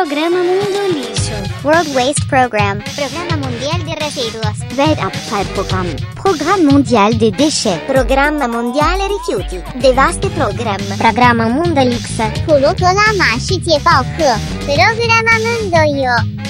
Programa Mundo Lixo. World Waste Program. Programa Mundial de Residuos. Weltabfallprogramm. Programme mondial des déchets. Programma Mondiale Rifiuti. Devaste Program. Programa Mundalix. 普罗格拉玛世界报课。Programa Mundo Yo.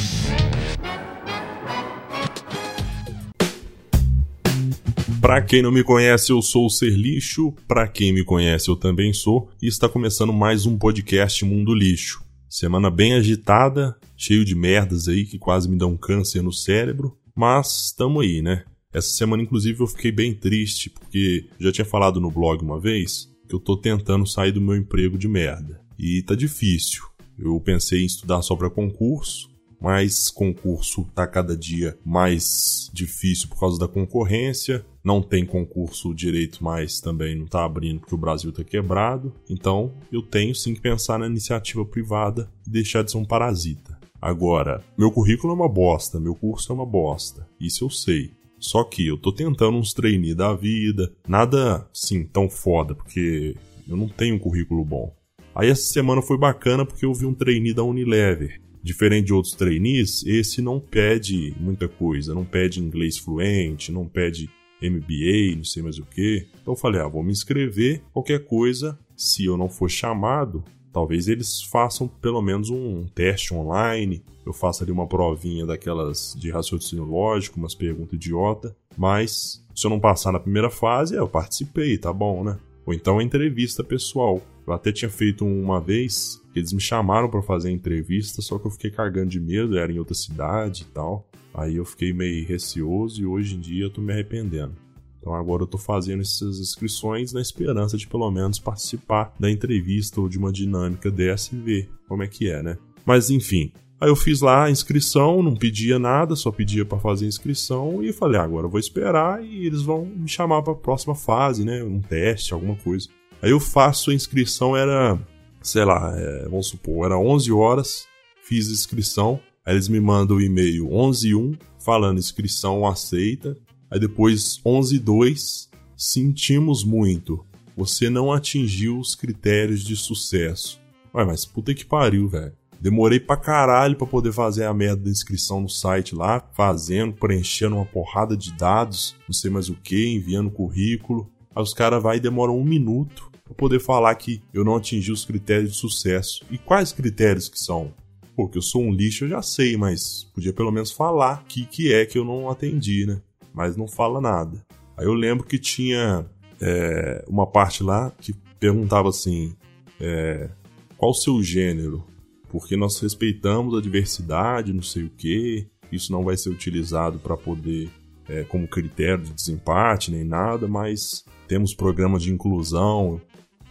Pra quem não me conhece, eu sou o Ser Lixo. Pra quem me conhece, eu também sou. E está começando mais um podcast Mundo Lixo. Semana bem agitada, cheio de merdas aí que quase me dão câncer no cérebro. Mas estamos aí, né? Essa semana, inclusive, eu fiquei bem triste, porque já tinha falado no blog uma vez que eu tô tentando sair do meu emprego de merda. E tá difícil. Eu pensei em estudar só para concurso, mas concurso tá cada dia mais difícil por causa da concorrência. Não tem concurso direito mais também, não tá abrindo porque o Brasil tá quebrado. Então eu tenho sim que pensar na iniciativa privada e deixar de ser um parasita. Agora, meu currículo é uma bosta, meu curso é uma bosta. Isso eu sei. Só que eu tô tentando uns treinos da vida, nada assim tão foda, porque eu não tenho um currículo bom. Aí essa semana foi bacana porque eu vi um trainee da Unilever. Diferente de outros trainees, esse não pede muita coisa, não pede inglês fluente, não pede MBA, não sei mais o que. Então eu falei, ah, vou me inscrever, qualquer coisa, se eu não for chamado, talvez eles façam pelo menos um teste online, eu faço ali uma provinha daquelas de raciocínio lógico, umas perguntas idiota, mas se eu não passar na primeira fase, eu participei, tá bom, né? Ou então entrevista pessoal. Eu até tinha feito uma vez, eles me chamaram para fazer a entrevista, só que eu fiquei cargando de medo, era em outra cidade e tal. Aí eu fiquei meio receoso e hoje em dia eu tô me arrependendo. Então agora eu tô fazendo essas inscrições na esperança de pelo menos participar da entrevista ou de uma dinâmica dessa e ver como é que é, né? Mas enfim, Aí eu fiz lá a inscrição, não pedia nada, só pedia para fazer a inscrição e falei, ah, agora eu vou esperar e eles vão me chamar para a próxima fase, né? Um teste, alguma coisa. Aí eu faço a inscrição, era, sei lá, é, vamos supor, era 11 horas, fiz inscrição, aí eles me mandam o e-mail 11 e 1, falando inscrição aceita, aí depois 11 e 2, sentimos muito, você não atingiu os critérios de sucesso. Ué, mas puta que pariu, velho. Demorei pra caralho pra poder fazer a merda da inscrição no site lá, fazendo, preenchendo uma porrada de dados, não sei mais o que, enviando currículo. Aí os caras vai e demoram um minuto pra poder falar que eu não atingi os critérios de sucesso. E quais critérios que são? Pô, que eu sou um lixo eu já sei, mas podia pelo menos falar que, que é que eu não atendi, né? Mas não fala nada. Aí eu lembro que tinha é, uma parte lá que perguntava assim: é, qual o seu gênero? porque nós respeitamos a diversidade, não sei o que, isso não vai ser utilizado para poder é, como critério de desempate nem nada, mas temos programas de inclusão.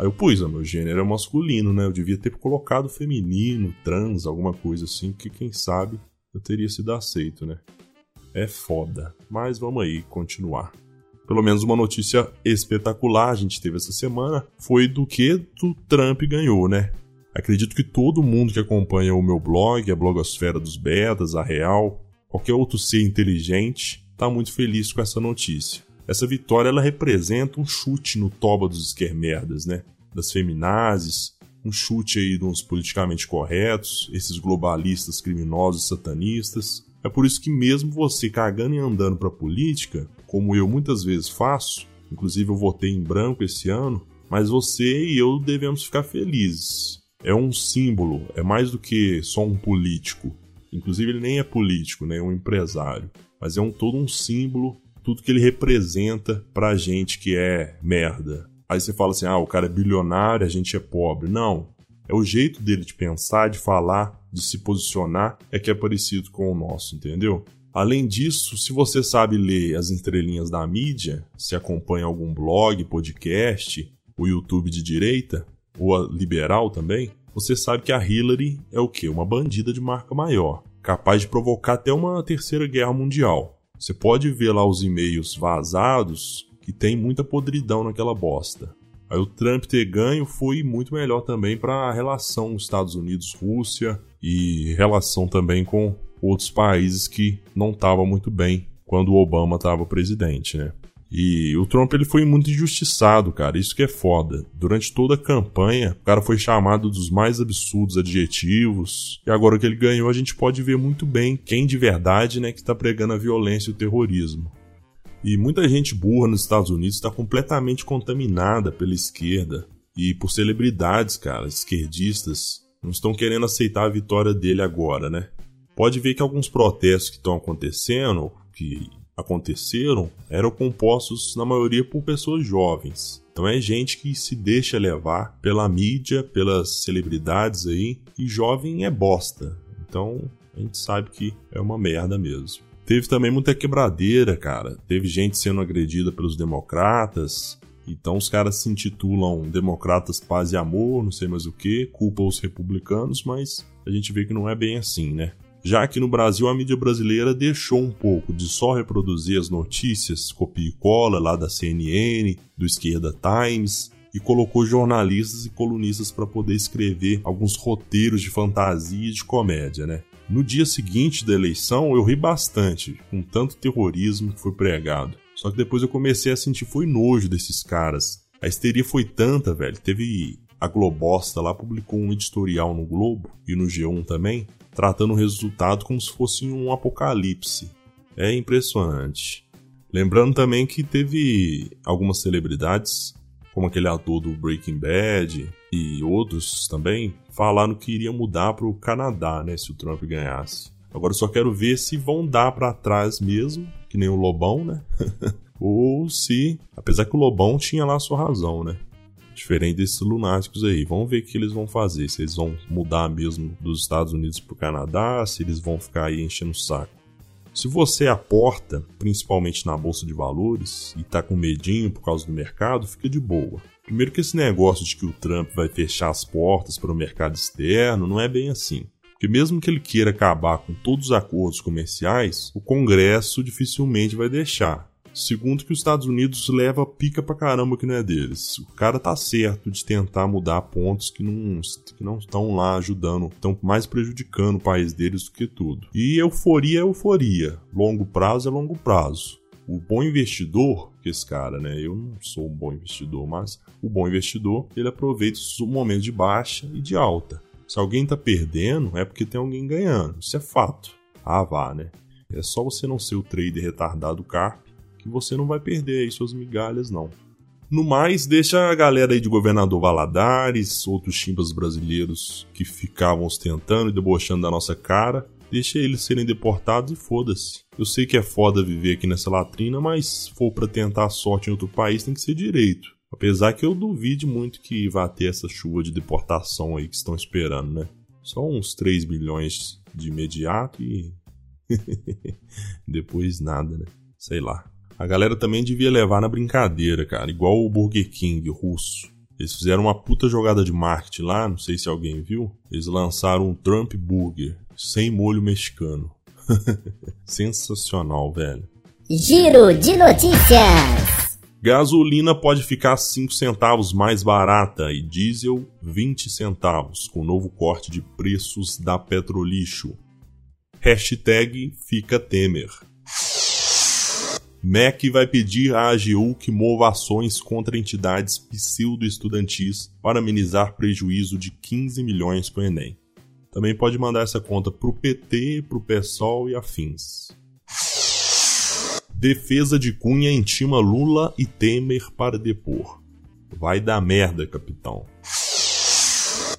Aí eu pus, meu gênero é masculino, né? Eu devia ter colocado feminino, trans, alguma coisa assim, que quem sabe eu teria sido aceito, né? É foda. Mas vamos aí continuar. Pelo menos uma notícia espetacular a gente teve essa semana foi do que do Trump ganhou, né? Acredito que todo mundo que acompanha o meu blog, a blogosfera dos betas, a Real, qualquer outro ser inteligente, está muito feliz com essa notícia. Essa vitória ela representa um chute no toba dos esquermerdas, né? Das feminazes, um chute aí nos politicamente corretos, esses globalistas criminosos satanistas. É por isso que mesmo você cagando e andando para política, como eu muitas vezes faço, inclusive eu votei em branco esse ano, mas você e eu devemos ficar felizes é um símbolo, é mais do que só um político. Inclusive, ele nem é político, né? É um empresário. Mas é um todo um símbolo, tudo que ele representa pra gente que é merda. Aí você fala assim: ah, o cara é bilionário, a gente é pobre. Não. É o jeito dele de pensar, de falar, de se posicionar, é que é parecido com o nosso, entendeu? Além disso, se você sabe ler as estrelinhas da mídia, se acompanha algum blog, podcast, o YouTube de direita, ou a liberal também, você sabe que a Hillary é o que? Uma bandida de marca maior, capaz de provocar até uma terceira guerra mundial. Você pode ver lá os e-mails vazados que tem muita podridão naquela bosta. Aí o Trump ter ganho foi muito melhor também para a relação Estados Unidos-Rússia e relação também com outros países que não estavam muito bem quando o Obama estava presidente, né? E o Trump ele foi muito injustiçado, cara. Isso que é foda. Durante toda a campanha, o cara foi chamado dos mais absurdos adjetivos. E agora que ele ganhou, a gente pode ver muito bem quem de verdade, né, que tá pregando a violência e o terrorismo. E muita gente burra nos Estados Unidos está completamente contaminada pela esquerda e por celebridades, cara, esquerdistas, não estão querendo aceitar a vitória dele agora, né? Pode ver que alguns protestos que estão acontecendo, que aconteceram eram compostos na maioria por pessoas jovens. Então é gente que se deixa levar pela mídia, pelas celebridades aí, e jovem é bosta. Então a gente sabe que é uma merda mesmo. Teve também muita quebradeira, cara. Teve gente sendo agredida pelos democratas. Então os caras se intitulam Democratas Paz e Amor, não sei mais o que, culpa os republicanos, mas a gente vê que não é bem assim, né? Já que no Brasil a mídia brasileira deixou um pouco de só reproduzir as notícias copia e cola lá da CNN, do Esquerda Times, e colocou jornalistas e colunistas para poder escrever alguns roteiros de fantasia e de comédia, né? No dia seguinte da eleição, eu ri bastante com tanto terrorismo que foi pregado. Só que depois eu comecei a sentir foi nojo desses caras. A histeria foi tanta, velho. Teve a Globosta lá publicou um editorial no Globo e no G1 também, tratando o resultado como se fosse um apocalipse. É impressionante. Lembrando também que teve algumas celebridades, como aquele ator do Breaking Bad e outros também, falaram que iriam mudar para o Canadá, né, se o Trump ganhasse. Agora só quero ver se vão dar para trás mesmo, que nem o Lobão, né? Ou se, apesar que o Lobão tinha lá a sua razão, né? Diferente desses lunáticos aí. Vamos ver o que eles vão fazer. Se eles vão mudar mesmo dos Estados Unidos para o Canadá, se eles vão ficar aí enchendo o saco. Se você aporta, principalmente na bolsa de valores, e tá com medinho por causa do mercado, fica de boa. Primeiro que esse negócio de que o Trump vai fechar as portas para o mercado externo não é bem assim. Porque mesmo que ele queira acabar com todos os acordos comerciais, o Congresso dificilmente vai deixar. Segundo que os Estados Unidos leva pica pra caramba que não é deles. O cara tá certo de tentar mudar pontos que não, que não estão lá ajudando, estão mais prejudicando o país deles do que tudo. E euforia é euforia. Longo prazo é longo prazo. O bom investidor, que esse cara, né? Eu não sou um bom investidor, mas o bom investidor, ele aproveita os momentos de baixa e de alta. Se alguém tá perdendo, é porque tem alguém ganhando. Isso é fato. Ah, vá, né? É só você não ser o trader retardado carp que você não vai perder aí suas migalhas, não. No mais, deixa a galera aí de Governador Valadares, outros chimbas brasileiros que ficavam ostentando e debochando da nossa cara, deixa eles serem deportados e foda-se. Eu sei que é foda viver aqui nessa latrina, mas se for pra tentar a sorte em outro país tem que ser direito. Apesar que eu duvide muito que vá ter essa chuva de deportação aí que estão esperando, né? Só uns 3 milhões de imediato e. depois nada, né? Sei lá. A galera também devia levar na brincadeira, cara, igual o Burger King russo. Eles fizeram uma puta jogada de marketing lá, não sei se alguém viu. Eles lançaram um Trump Burger sem molho mexicano. Sensacional, velho. Giro de notícias. Gasolina pode ficar 5 centavos mais barata e diesel 20 centavos com o novo corte de preços da Petrolixo. Hashtag fica Temer. MEC vai pedir à AGU que mova ações contra entidades pseudo-estudantis para amenizar prejuízo de 15 milhões com o Enem. Também pode mandar essa conta para o PT, para o PSOL e afins. Defesa de Cunha intima Lula e Temer para depor. Vai dar merda, capitão.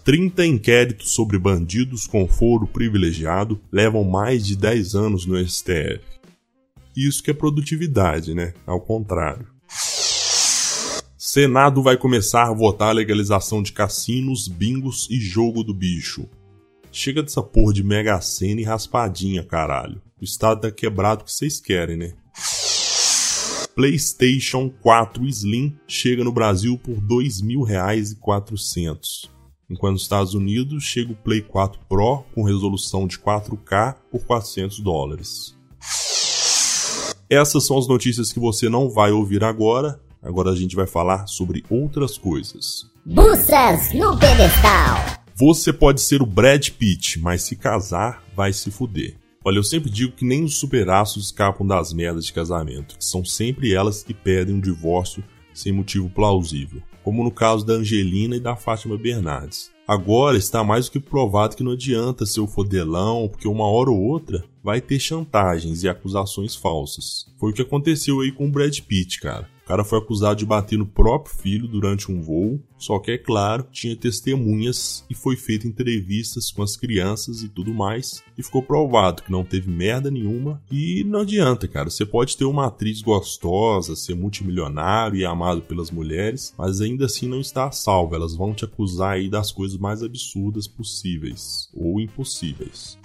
30 inquéritos sobre bandidos com foro privilegiado levam mais de 10 anos no STF. Isso que é produtividade, né? Ao contrário. Senado vai começar a votar a legalização de cassinos, bingos e jogo do bicho. Chega dessa porra de mega cena e raspadinha, caralho. O estado tá quebrado que vocês querem, né? PlayStation 4 Slim chega no Brasil por R$ 2.400, enquanto nos Estados Unidos chega o Play 4 Pro com resolução de 4K por 400 dólares. Essas são as notícias que você não vai ouvir agora. Agora a gente vai falar sobre outras coisas. Bussas no pedestal. Você pode ser o Brad Pitt, mas se casar, vai se fuder. Olha, eu sempre digo que nem os superaços escapam das merdas de casamento, que são sempre elas que pedem um divórcio sem motivo plausível, como no caso da Angelina e da Fátima Bernardes. Agora está mais do que provado que não adianta ser o fodelão, porque uma hora ou outra vai ter chantagens e acusações falsas. Foi o que aconteceu aí com o Brad Pitt, cara cara foi acusado de bater no próprio filho durante um voo, só que é claro, tinha testemunhas e foi feita entrevistas com as crianças e tudo mais, e ficou provado que não teve merda nenhuma e não adianta, cara. Você pode ter uma atriz gostosa, ser multimilionário e amado pelas mulheres, mas ainda assim não está salvo. Elas vão te acusar aí das coisas mais absurdas possíveis ou impossíveis.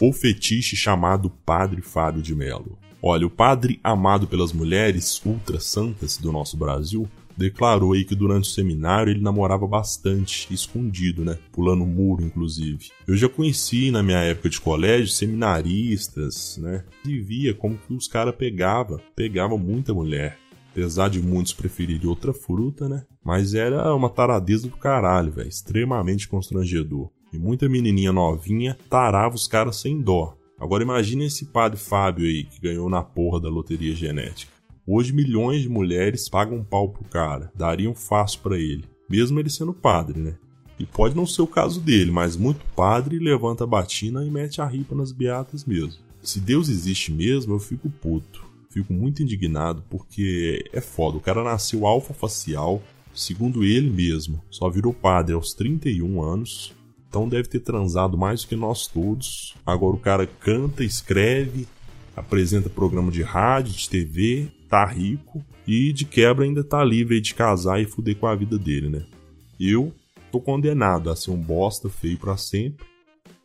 O fetiche chamado Padre Fábio de Melo. Olha, o padre amado pelas mulheres ultra santas do nosso Brasil declarou aí que durante o seminário ele namorava bastante, escondido, né? Pulando muro, inclusive. Eu já conheci na minha época de colégio seminaristas, né? E via como que os caras pegavam, pegavam muita mulher. Apesar de muitos preferirem outra fruta, né? Mas era uma taradeza do caralho, velho. Extremamente constrangedor. E muita menininha novinha tarava os caras sem dó. Agora imagine esse padre Fábio aí que ganhou na porra da loteria genética. Hoje milhões de mulheres pagam pau pro cara, dariam fácil para ele, mesmo ele sendo padre, né? E pode não ser o caso dele, mas muito padre levanta a batina e mete a ripa nas beatas mesmo. Se Deus existe mesmo, eu fico puto. Fico muito indignado porque é foda. O cara nasceu alfa facial, segundo ele mesmo, só virou padre aos 31 anos, então deve ter transado mais do que nós todos. Agora o cara canta, escreve, apresenta programa de rádio, de TV, tá rico e de quebra ainda tá livre de casar e fuder com a vida dele, né? Eu tô condenado a ser um bosta feio para sempre,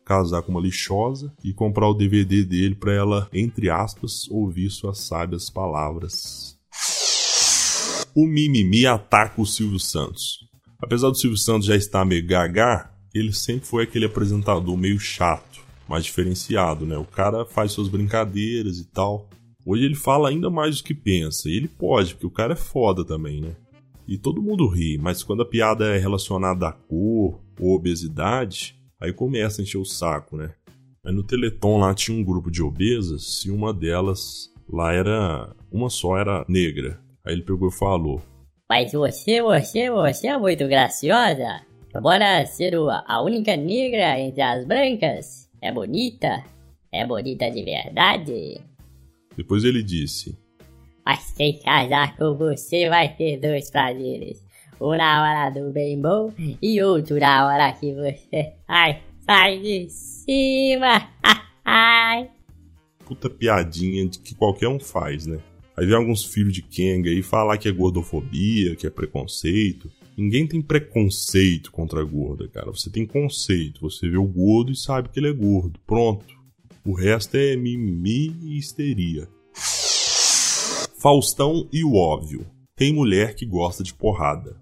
casar com uma lixosa e comprar o DVD dele para ela, entre aspas, ouvir suas sábias palavras. O mimimi ataca o Silvio Santos. Apesar do Silvio Santos já estar meio gaga, ele sempre foi aquele apresentador meio chato, mais diferenciado, né? O cara faz suas brincadeiras e tal. Hoje ele fala ainda mais do que pensa, e ele pode, porque o cara é foda também, né? E todo mundo ri, mas quando a piada é relacionada à cor ou obesidade, aí começa a encher o saco, né? Aí no Teleton lá tinha um grupo de obesas e uma delas lá era. Uma só era negra. Aí ele pegou e falou: Mas você, você, você é muito graciosa. Bora ser a única negra entre as brancas. É bonita? É bonita de verdade? Depois ele disse: Mas sem casar com você vai ter dois prazeres. Um na hora do bem bom e outro na hora que você. Ai, sai de cima! Ai. Puta piadinha de que qualquer um faz, né? Aí vem alguns filhos de Kenga aí falar que é gordofobia, que é preconceito. Ninguém tem preconceito contra a gorda, cara. Você tem conceito. Você vê o gordo e sabe que ele é gordo. Pronto. O resto é mimimi e histeria. Faustão e o óbvio. Tem mulher que gosta de porrada.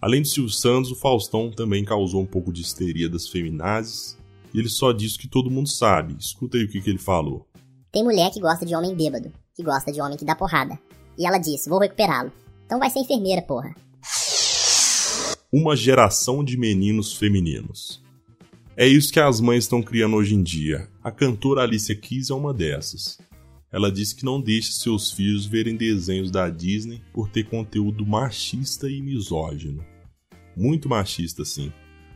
Além de Silvio Santos, o Faustão também causou um pouco de histeria das feminazes. E ele só disse que todo mundo sabe. Escuta aí o que, que ele falou. Tem mulher que gosta de homem bêbado, que gosta de homem que dá porrada. E ela disse: vou recuperá-lo. Então vai ser enfermeira, porra uma geração de meninos femininos. É isso que as mães estão criando hoje em dia. A cantora Alicia Keys é uma dessas. Ela disse que não deixa seus filhos verem desenhos da Disney por ter conteúdo machista e misógino. Muito machista, sim.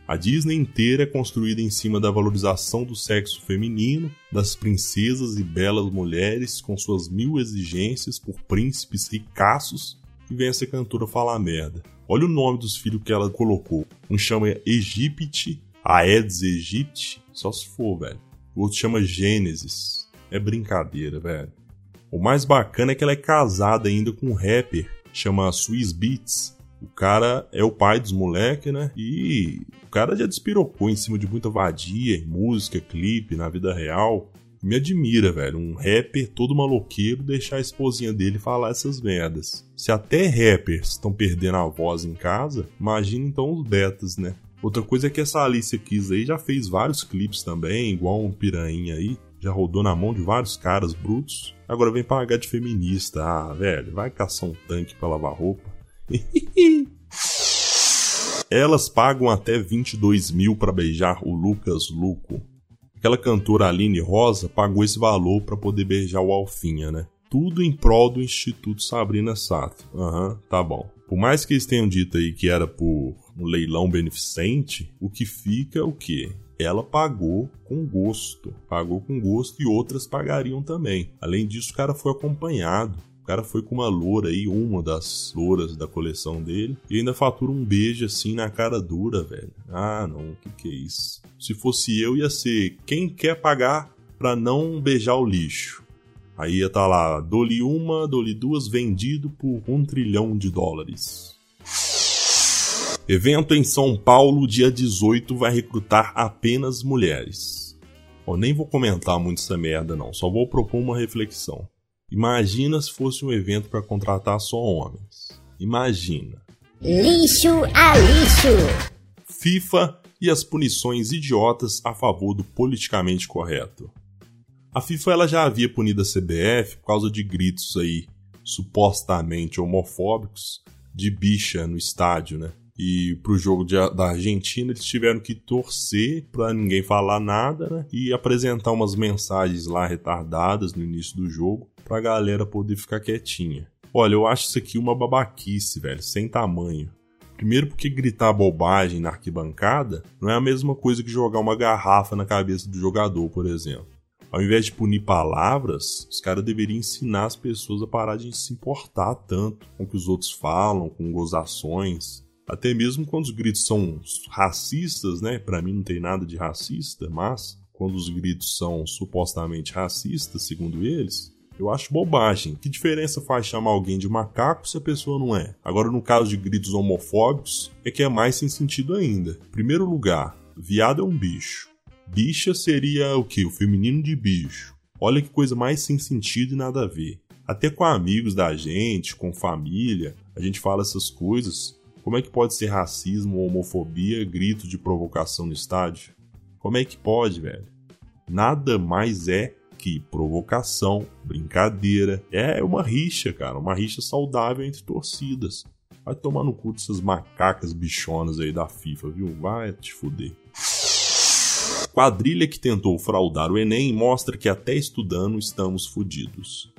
A Disney inteira é construída em cima da valorização do sexo feminino, das princesas e belas mulheres com suas mil exigências por príncipes ricaços, e vem essa cantora falar merda. Olha o nome dos filhos que ela colocou. Um chama Egipte, Aedes aegypti, só se for, velho. O outro chama Gênesis. É brincadeira, velho. O mais bacana é que ela é casada ainda com um rapper, chama Swiss Beats. O cara é o pai dos moleques, né? E o cara já despirocou em cima de muita vadia, música, clipe, na vida real me admira, velho. Um rapper todo maloqueiro deixar a esposinha dele falar essas merdas. Se até rappers estão perdendo a voz em casa, imagina então os betas, né? Outra coisa é que essa Alicia Keys aí já fez vários clipes também, igual um piranha aí. Já rodou na mão de vários caras brutos. Agora vem pagar de feminista. Ah, velho, vai caçar um tanque pra lavar roupa. Elas pagam até 22 mil pra beijar o Lucas Luco. Aquela cantora Aline Rosa pagou esse valor para poder beijar o Alfinha, né? Tudo em prol do Instituto Sabrina Sato. Aham, uhum, tá bom. Por mais que eles tenham dito aí que era por um leilão beneficente, o que fica é o quê? Ela pagou com gosto. Pagou com gosto e outras pagariam também. Além disso, o cara foi acompanhado. Cara foi com uma loura aí, uma das louras da coleção dele, e ainda fatura um beijo assim na cara dura, velho. Ah, não, o que, que é isso? Se fosse eu, ia ser quem quer pagar pra não beijar o lixo. Aí ia tá lá, dou-lhe uma, dou-lhe duas, vendido por um trilhão de dólares. Evento em São Paulo, dia 18, vai recrutar apenas mulheres. Eu nem vou comentar muito essa merda, não, só vou propor uma reflexão. Imagina se fosse um evento para contratar só homens. Imagina. Lixo a lixo. FIFA e as punições idiotas a favor do politicamente correto. A FIFA ela já havia punido a CBF por causa de gritos aí supostamente homofóbicos de bicha no estádio, né? E pro jogo de, da Argentina eles tiveram que torcer para ninguém falar nada, né? E apresentar umas mensagens lá retardadas no início do jogo pra galera poder ficar quietinha. Olha, eu acho isso aqui uma babaquice, velho, sem tamanho. Primeiro porque gritar bobagem na arquibancada não é a mesma coisa que jogar uma garrafa na cabeça do jogador, por exemplo. Ao invés de punir palavras, os caras deveriam ensinar as pessoas a parar de se importar tanto com o que os outros falam, com gozações. Até mesmo quando os gritos são racistas, né? Para mim não tem nada de racista, mas quando os gritos são supostamente racistas, segundo eles, eu acho bobagem. Que diferença faz chamar alguém de macaco se a pessoa não é? Agora, no caso de gritos homofóbicos, é que é mais sem sentido ainda. Primeiro lugar, viado é um bicho. Bicha seria o que? O feminino de bicho. Olha que coisa mais sem sentido e nada a ver. Até com amigos da gente, com família, a gente fala essas coisas. Como é que pode ser racismo homofobia, grito de provocação no estádio? Como é que pode, velho? Nada mais é que provocação, brincadeira. É uma rixa, cara, uma rixa saudável entre torcidas. Vai tomar no cu dessas macacas bichonas aí da FIFA, viu? Vai te fuder. Quadrilha que tentou fraudar o Enem mostra que até estudando estamos fodidos.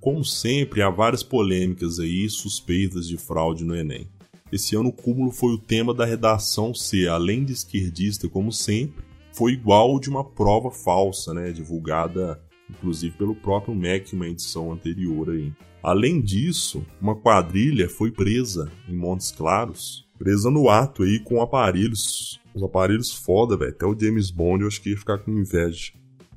Como sempre, há várias polêmicas aí suspeitas de fraude no Enem. Esse ano o cúmulo foi o tema da redação ser, além de esquerdista como sempre, foi igual de uma prova falsa, né, divulgada inclusive pelo próprio MEC uma edição anterior aí. Além disso, uma quadrilha foi presa em Montes Claros, presa no ato aí com aparelhos, os aparelhos foda, velho. Até o James Bond eu acho que ia ficar com inveja.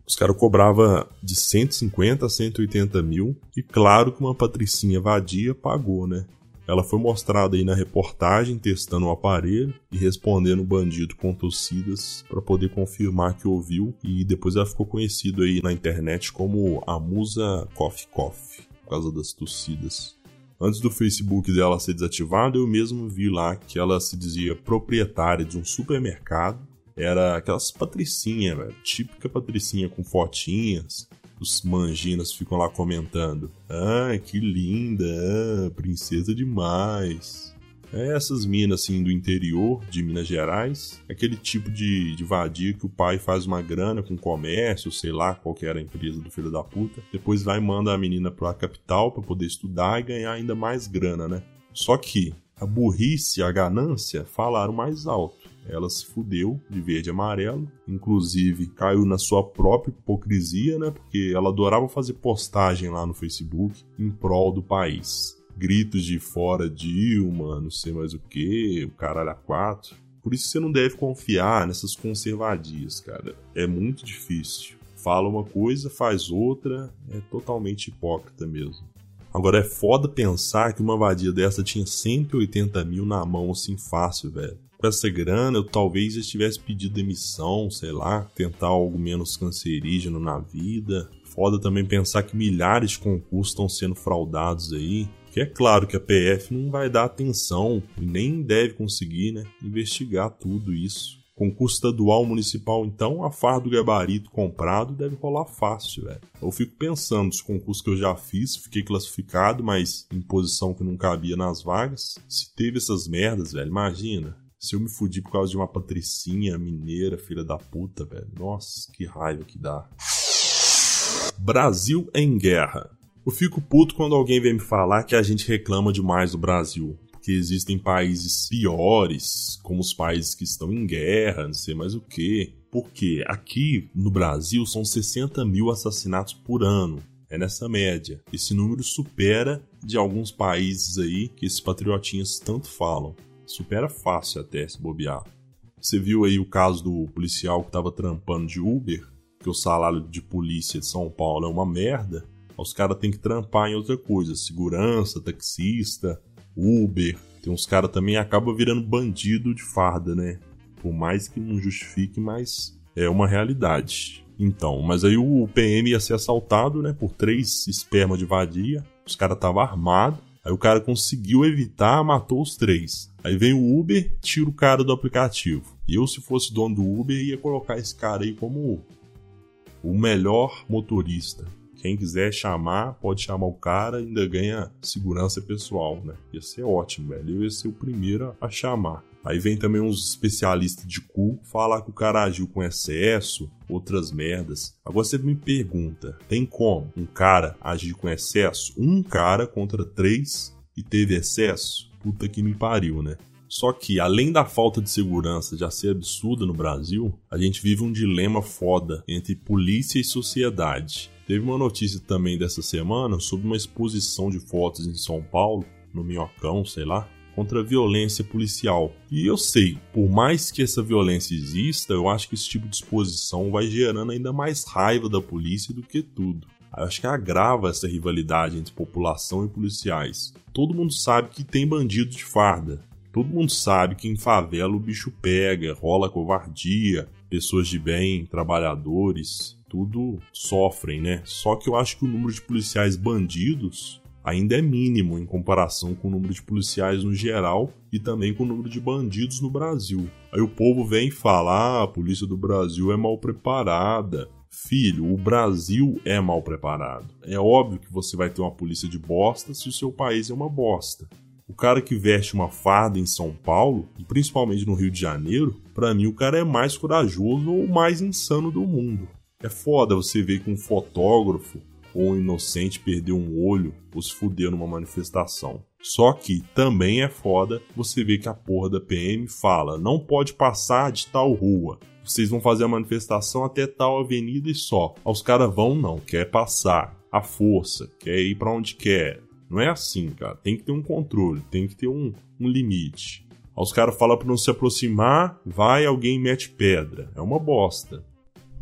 Os caras cobravam de 150 a 180 mil e claro que uma patricinha vadia pagou, né? Ela foi mostrada aí na reportagem testando o aparelho e respondendo o bandido com torcidas para poder confirmar que ouviu e depois ela ficou conhecida aí na internet como a musa Coffee Coffee por causa das torcidas. Antes do Facebook dela ser desativado, eu mesmo vi lá que ela se dizia proprietária de um supermercado. Era aquelas patricinhas, velho. Típica patricinha com fotinhas, os manginas ficam lá comentando. Ah, que linda, ah, princesa demais. É essas minas assim do interior de Minas Gerais, aquele tipo de, de vadia que o pai faz uma grana com comércio, sei lá qual que era a empresa do filho da puta, depois vai e manda a menina pra capital para poder estudar e ganhar ainda mais grana, né? Só que a burrice a ganância falaram mais alto ela se fudeu de verde e amarelo, inclusive caiu na sua própria hipocrisia, né? Porque ela adorava fazer postagem lá no Facebook em prol do país. Gritos de fora Dilma, não sei mais o que, o caralho a quatro. Por isso você não deve confiar nessas conservadias, cara. É muito difícil. Fala uma coisa, faz outra, é totalmente hipócrita mesmo. Agora é foda pensar que uma vadia dessa tinha 180 mil na mão assim fácil, velho com essa grana eu talvez já tivesse pedido demissão, sei lá, tentar algo menos cancerígeno na vida. Foda também pensar que milhares de concursos estão sendo fraudados aí. Que é claro que a PF não vai dar atenção e nem deve conseguir, né, investigar tudo isso. Concurso estadual municipal, então, a farra do gabarito comprado deve rolar fácil, velho. Eu fico pensando, os concursos que eu já fiz, fiquei classificado, mas em posição que não cabia nas vagas. Se teve essas merdas, velho, imagina. Se eu me fudi por causa de uma patricinha mineira, filha da puta, velho. Nossa, que raiva que dá. Brasil em guerra. Eu fico puto quando alguém vem me falar que a gente reclama demais do Brasil. Porque existem países piores, como os países que estão em guerra, não sei mais o que. Porque aqui no Brasil são 60 mil assassinatos por ano. É nessa média. Esse número supera de alguns países aí que esses patriotinhas tanto falam. Supera fácil até se bobear. Você viu aí o caso do policial que estava trampando de Uber, que o salário de polícia de São Paulo é uma merda. Os caras têm que trampar em outra coisa, segurança, taxista, Uber. Tem uns caras também acaba virando bandido de farda, né? Por mais que não justifique, mas é uma realidade. Então, mas aí o PM ia ser assaltado, né, por três espermas de vadia. Os caras estavam armados. Aí o cara conseguiu evitar, matou os três. Aí vem o Uber, tira o cara do aplicativo. Eu, se fosse dono do Uber, ia colocar esse cara aí como o melhor motorista. Quem quiser chamar, pode chamar o cara ainda ganha segurança pessoal, né? Ia ser ótimo, velho. Eu ia ser o primeiro a chamar. Aí vem também uns especialistas de cu falar que o cara agiu com excesso, outras merdas. Agora você me pergunta: tem como um cara agir com excesso? Um cara contra três e teve excesso? Puta que me pariu, né? Só que, além da falta de segurança já ser absurda no Brasil, a gente vive um dilema foda entre polícia e sociedade. Teve uma notícia também dessa semana sobre uma exposição de fotos em São Paulo, no Minhocão, sei lá, contra a violência policial. E eu sei, por mais que essa violência exista, eu acho que esse tipo de exposição vai gerando ainda mais raiva da polícia do que tudo. Eu acho que agrava essa rivalidade entre população e policiais. Todo mundo sabe que tem bandido de farda. Todo mundo sabe que em favela o bicho pega, rola covardia, pessoas de bem, trabalhadores, tudo sofrem, né? Só que eu acho que o número de policiais bandidos ainda é mínimo em comparação com o número de policiais no geral e também com o número de bandidos no Brasil. Aí o povo vem falar: ah, a polícia do Brasil é mal preparada. Filho, o Brasil é mal preparado. É óbvio que você vai ter uma polícia de bosta se o seu país é uma bosta. O cara que veste uma farda em São Paulo, e principalmente no Rio de Janeiro, para mim o cara é mais corajoso ou mais insano do mundo. É foda você ver que um fotógrafo ou um inocente perdeu um olho ou se fudeu numa manifestação. Só que também é foda você ver que a porra da PM fala: não pode passar de tal rua. Vocês vão fazer a manifestação até tal avenida e só. Os caras vão, não, quer passar. A força, quer ir para onde quer. Não é assim, cara. Tem que ter um controle, tem que ter um, um limite. Os caras falam para não se aproximar, vai alguém mete pedra. É uma bosta.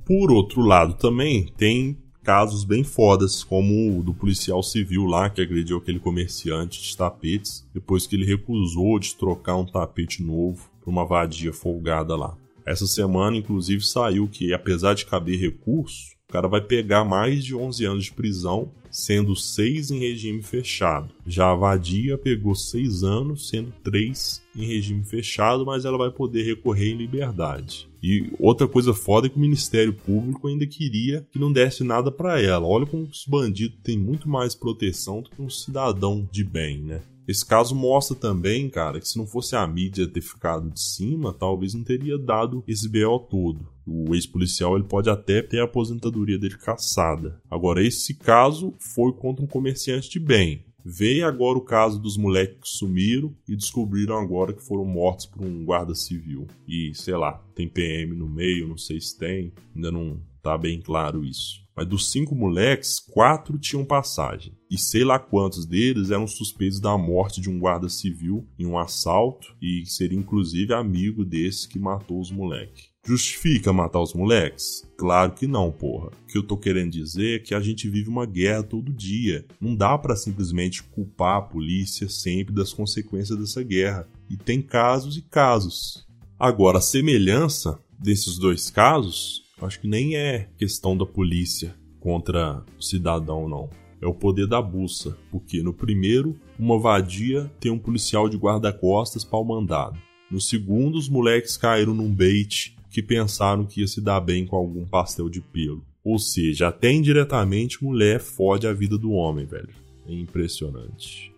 Por outro lado, também tem casos bem fodas, como o do policial civil lá que agrediu aquele comerciante de tapetes, depois que ele recusou de trocar um tapete novo por uma vadia folgada lá. Essa semana, inclusive, saiu que, apesar de caber recurso, o cara vai pegar mais de 11 anos de prisão, sendo 6 em regime fechado. Já a vadia pegou 6 anos, sendo 3 em regime fechado, mas ela vai poder recorrer em liberdade. E outra coisa foda é que o Ministério Público ainda queria que não desse nada para ela. Olha como os bandidos têm muito mais proteção do que um cidadão de bem, né? Esse caso mostra também, cara, que se não fosse a mídia ter ficado de cima, talvez não teria dado esse BO todo. O ex-policial ele pode até ter a aposentadoria dele caçada. Agora, esse caso foi contra um comerciante de bem. Veio agora o caso dos moleques que sumiram e descobriram agora que foram mortos por um guarda civil. E, sei lá, tem PM no meio, não sei se tem, ainda não tá bem claro isso. Mas dos cinco moleques, quatro tinham passagem. E sei lá quantos deles eram suspeitos da morte de um guarda civil em um assalto e seria inclusive amigo desse que matou os moleques. Justifica matar os moleques? Claro que não, porra. O que eu tô querendo dizer é que a gente vive uma guerra todo dia. Não dá para simplesmente culpar a polícia sempre das consequências dessa guerra. E tem casos e casos. Agora, a semelhança desses dois casos, acho que nem é questão da polícia contra o cidadão, não. É o poder da buça, porque no primeiro, uma vadia tem um policial de guarda-costas pau mandado. No segundo, os moleques caíram num bait que pensaram que ia se dar bem com algum pastel de pelo. Ou seja, até indiretamente mulher fode a vida do homem, velho. É impressionante.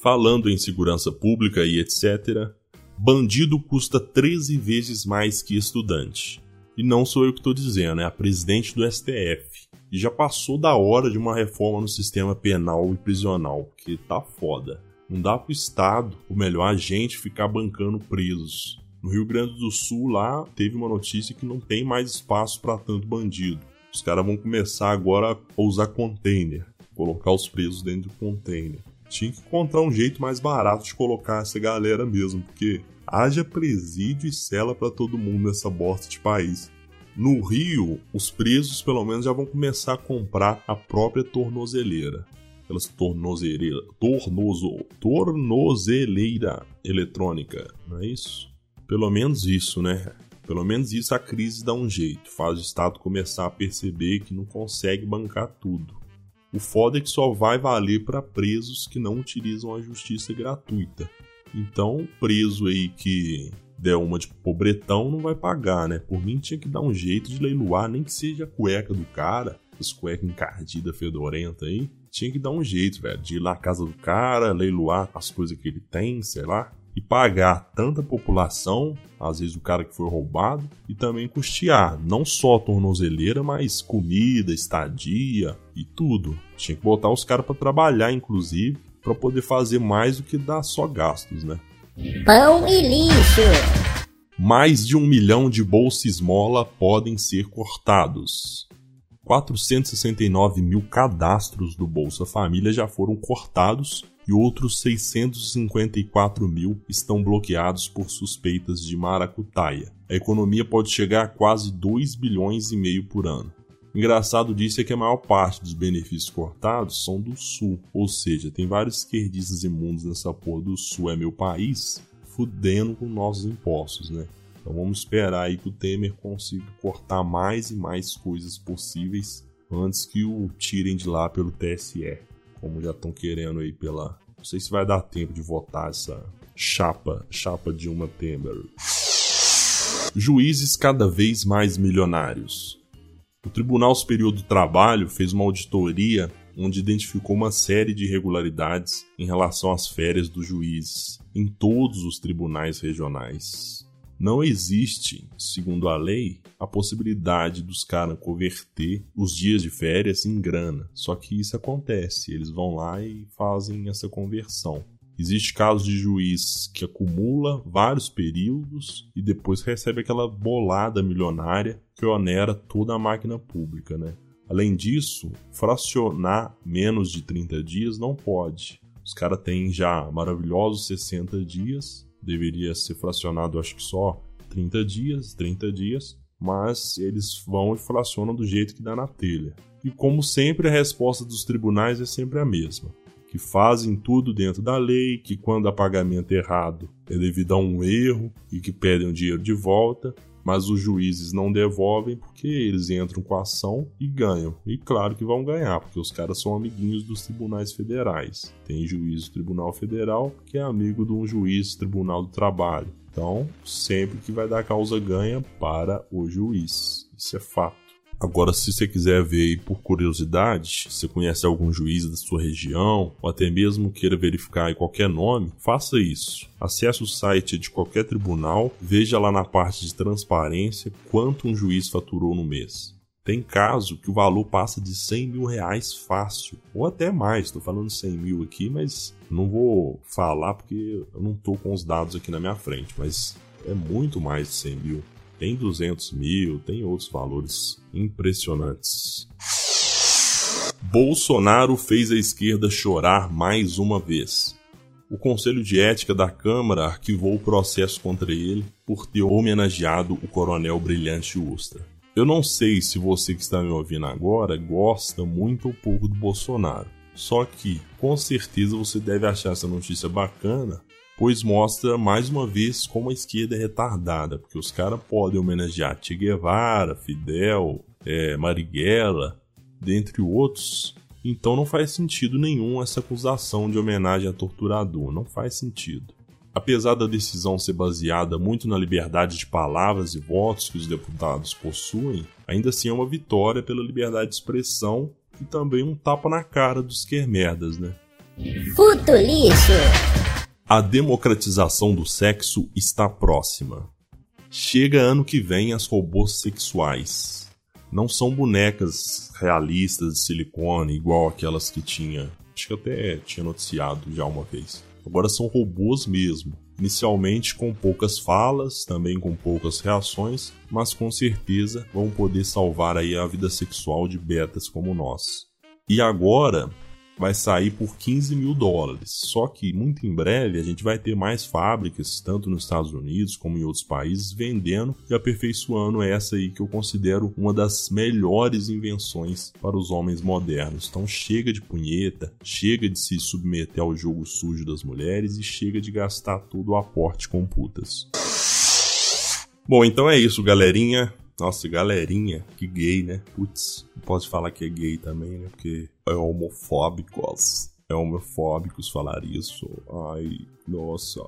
Falando em segurança pública e etc., Bandido custa 13 vezes mais que estudante. E não sou eu que estou dizendo, é a presidente do STF. E já passou da hora de uma reforma no sistema penal e prisional, porque tá foda. Não dá pro Estado, ou melhor, a gente, ficar bancando presos. No Rio Grande do Sul, lá, teve uma notícia que não tem mais espaço para tanto bandido. Os caras vão começar agora a usar container, colocar os presos dentro de container. Tinha que encontrar um jeito mais barato de colocar essa galera mesmo, porque haja presídio e cela para todo mundo nessa bosta de país. No Rio, os presos pelo menos já vão começar a comprar a própria tornozeleira. Aquelas tornozeleira, tornozo, tornozeleira eletrônica, não é isso? Pelo menos isso, né? Pelo menos isso a crise dá um jeito, faz o Estado começar a perceber que não consegue bancar tudo. O foda é que só vai valer para presos que não utilizam a justiça gratuita. Então, preso aí que der uma de pobretão, não vai pagar, né? Por mim tinha que dar um jeito de leiloar, nem que seja a cueca do cara, as cuecas encardidas, fedorenta aí. Tinha que dar um jeito, velho, de ir lá na casa do cara, leiloar as coisas que ele tem, sei lá, e pagar tanta população, às vezes o cara que foi roubado, e também custear não só a tornozeleira, mas comida, estadia e tudo. Tinha que botar os caras para trabalhar, inclusive, para poder fazer mais do que dar só gastos, né? Pão e lixo. Mais de um milhão de bolsa esmola podem ser cortados. 469 mil cadastros do Bolsa Família já foram cortados e outros 654 mil estão bloqueados por suspeitas de maracutaia. A economia pode chegar a quase 2 bilhões e meio por ano. Engraçado disso é que a maior parte dos benefícios cortados são do Sul, ou seja, tem vários esquerdistas imundos nessa porra do Sul é meu país, fudendo com nossos impostos, né? Então vamos esperar aí que o Temer consiga cortar mais e mais coisas possíveis antes que o tirem de lá pelo TSE, como já estão querendo aí pela. Não sei se vai dar tempo de votar essa chapa, chapa Dilma Temer. Juízes cada vez mais milionários. O Tribunal Superior do Trabalho fez uma auditoria onde identificou uma série de irregularidades em relação às férias dos juízes em todos os tribunais regionais. Não existe, segundo a lei, a possibilidade dos caras converter os dias de férias em grana. Só que isso acontece, eles vão lá e fazem essa conversão. Existe casos de juiz que acumula vários períodos e depois recebe aquela bolada milionária que onera toda a máquina pública, né? Além disso, fracionar menos de 30 dias não pode. Os caras têm já maravilhosos 60 dias, deveria ser fracionado acho que só 30 dias, 30 dias, mas eles vão e fracionam do jeito que dá na telha. E como sempre, a resposta dos tribunais é sempre a mesma que fazem tudo dentro da lei, que quando há pagamento errado é devido a um erro e que pedem o dinheiro de volta, mas os juízes não devolvem porque eles entram com a ação e ganham. E claro que vão ganhar, porque os caras são amiguinhos dos tribunais federais. Tem juiz do Tribunal Federal que é amigo de um juiz do Tribunal do Trabalho. Então, sempre que vai dar causa ganha para o juiz. Isso é fato. Agora, se você quiser ver aí por curiosidade, se conhece algum juiz da sua região, ou até mesmo queira verificar aí qualquer nome, faça isso. Acesse o site de qualquer tribunal, veja lá na parte de transparência quanto um juiz faturou no mês. Tem caso que o valor passa de 100 mil reais fácil, ou até mais. Estou falando 100 mil aqui, mas não vou falar porque eu não estou com os dados aqui na minha frente, mas é muito mais de 100 mil tem 200 mil, tem outros valores impressionantes. Bolsonaro fez a esquerda chorar mais uma vez. O Conselho de Ética da Câmara arquivou o processo contra ele por ter homenageado o coronel Brilhante Ustra. Eu não sei se você que está me ouvindo agora gosta muito ou pouco do Bolsonaro. Só que, com certeza, você deve achar essa notícia bacana pois mostra mais uma vez como a esquerda é retardada, porque os caras podem homenagear Che Guevara, Fidel, é, Marighella, dentre outros. Então não faz sentido nenhum essa acusação de homenagem a torturador, não faz sentido. Apesar da decisão ser baseada muito na liberdade de palavras e votos que os deputados possuem, ainda assim é uma vitória pela liberdade de expressão e também um tapa na cara dos quermerdas, né? Futo lixo. A democratização do sexo está próxima. Chega ano que vem as robôs sexuais. Não são bonecas realistas de silicone igual aquelas que tinha. Acho que até tinha noticiado já uma vez. Agora são robôs mesmo. Inicialmente com poucas falas, também com poucas reações, mas com certeza vão poder salvar aí a vida sexual de betas como nós. E agora vai sair por 15 mil dólares. Só que muito em breve a gente vai ter mais fábricas, tanto nos Estados Unidos como em outros países, vendendo e aperfeiçoando essa aí que eu considero uma das melhores invenções para os homens modernos. Então chega de punheta, chega de se submeter ao jogo sujo das mulheres e chega de gastar todo o aporte com putas. Bom, então é isso, galerinha. Nossa, galerinha, que gay, né? Putz, posso falar que é gay também, né? Porque é homofóbicos. É homofóbicos falar isso. Ai, nossa.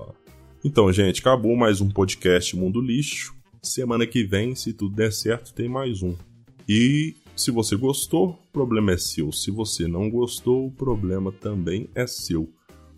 Então, gente, acabou mais um podcast Mundo Lixo. Semana que vem, se tudo der certo, tem mais um. E se você gostou, o problema é seu. Se você não gostou, o problema também é seu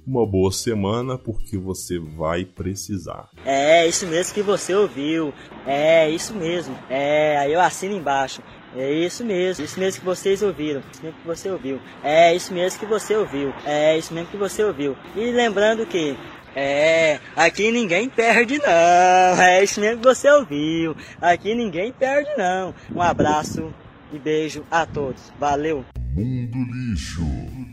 uma boa semana porque você vai precisar. É, isso mesmo que você ouviu. É, isso mesmo. É, aí eu assino embaixo. É isso mesmo, isso mesmo que vocês ouviram, isso mesmo que você ouviu. É isso mesmo que você ouviu. É isso mesmo que você ouviu. E lembrando que é, aqui ninguém perde não. É isso mesmo que você ouviu. Aqui ninguém perde não. Um abraço e beijo a todos. Valeu. Mundo lixo. Mundo lixo.